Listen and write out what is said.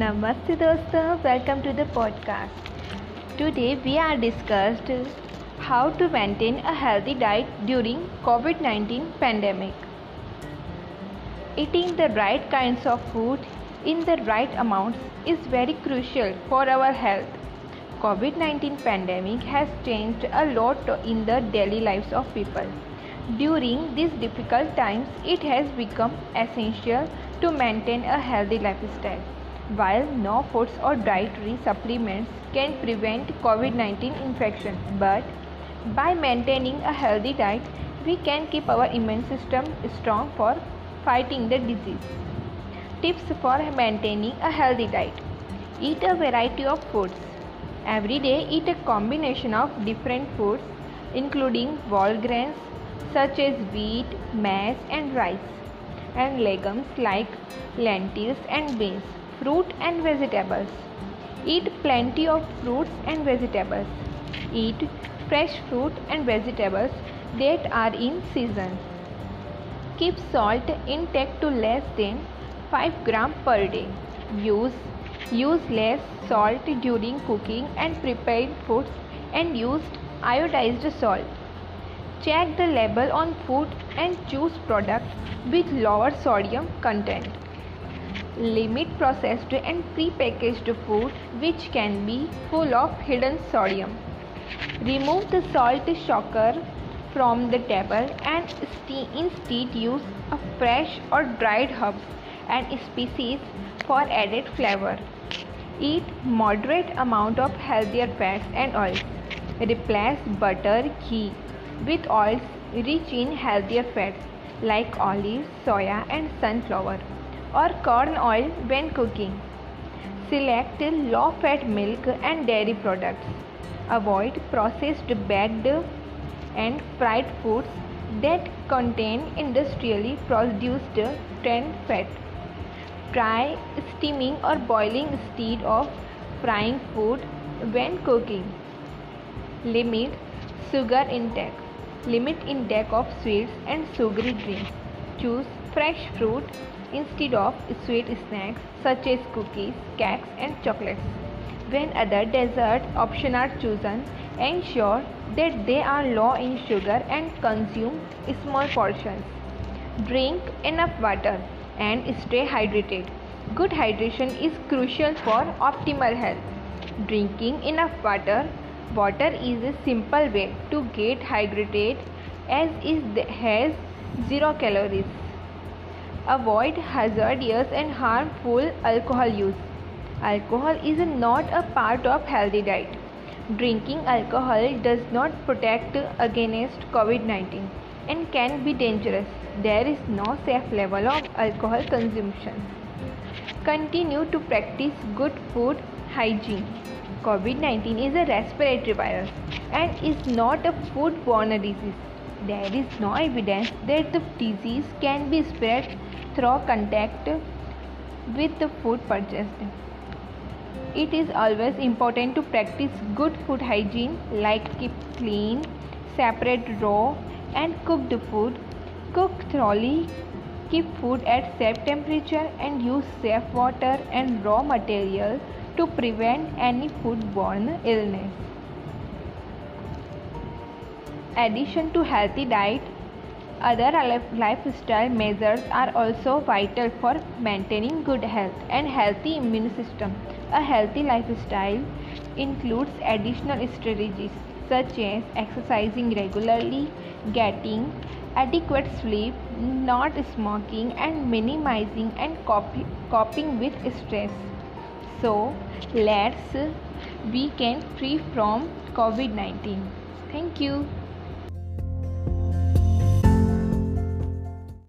Namaste dosto, welcome to the podcast. Today we are discussed how to maintain a healthy diet during COVID-19 pandemic. Eating the right kinds of food in the right amounts is very crucial for our health. COVID-19 pandemic has changed a lot in the daily lives of people. During these difficult times, it has become essential to maintain a healthy lifestyle. While no foods or dietary supplements can prevent COVID 19 infection, but by maintaining a healthy diet, we can keep our immune system strong for fighting the disease. Tips for maintaining a healthy diet Eat a variety of foods. Every day, eat a combination of different foods, including whole grains such as wheat, maize, and rice, and legumes like lentils and beans fruit and vegetables. Eat plenty of fruits and vegetables. Eat fresh fruit and vegetables that are in season. Keep salt intake to less than 5 gram per day. Use use less salt during cooking and prepared foods and use iodized salt. Check the label on food and choose products with lower sodium content. Limit processed and pre-packaged food which can be full of hidden sodium. Remove the salt shocker from the table and instead use a fresh or dried herbs and species for added flavor. Eat moderate amount of healthier fats and oils. Replace butter, ghee with oils rich in healthier fats like olive, soya and sunflower or corn oil when cooking. Select low fat milk and dairy products. Avoid processed baked and fried foods that contain industrially produced trans fat. Try steaming or boiling instead of frying food when cooking. Limit sugar intake. Limit intake of sweets and sugary drinks. Choose fresh fruit instead of sweet snacks such as cookies, cakes, and chocolates. When other dessert options are chosen, ensure that they are low in sugar and consume small portions. Drink enough water and stay hydrated. Good hydration is crucial for optimal health. Drinking enough water Water is a simple way to get hydrated as it has zero calories. Avoid hazardous and harmful alcohol use. Alcohol is not a part of healthy diet. Drinking alcohol does not protect against COVID-19 and can be dangerous. There is no safe level of alcohol consumption. Continue to practice good food hygiene. COVID 19 is a respiratory virus and is not a foodborne disease. There is no evidence that the disease can be spread through contact with the food purchased. It is always important to practice good food hygiene like keep clean, separate raw and cooked food, cook thoroughly, keep food at safe temperature and use safe water and raw material to prevent any foodborne illness. Addition to healthy diet, other lifestyle measures are also vital for maintaining good health and healthy immune system. A healthy lifestyle includes additional strategies such as exercising regularly, getting adequate sleep, not smoking, and minimizing and coping with stress. So, let's we can free from COVID 19. Thank you.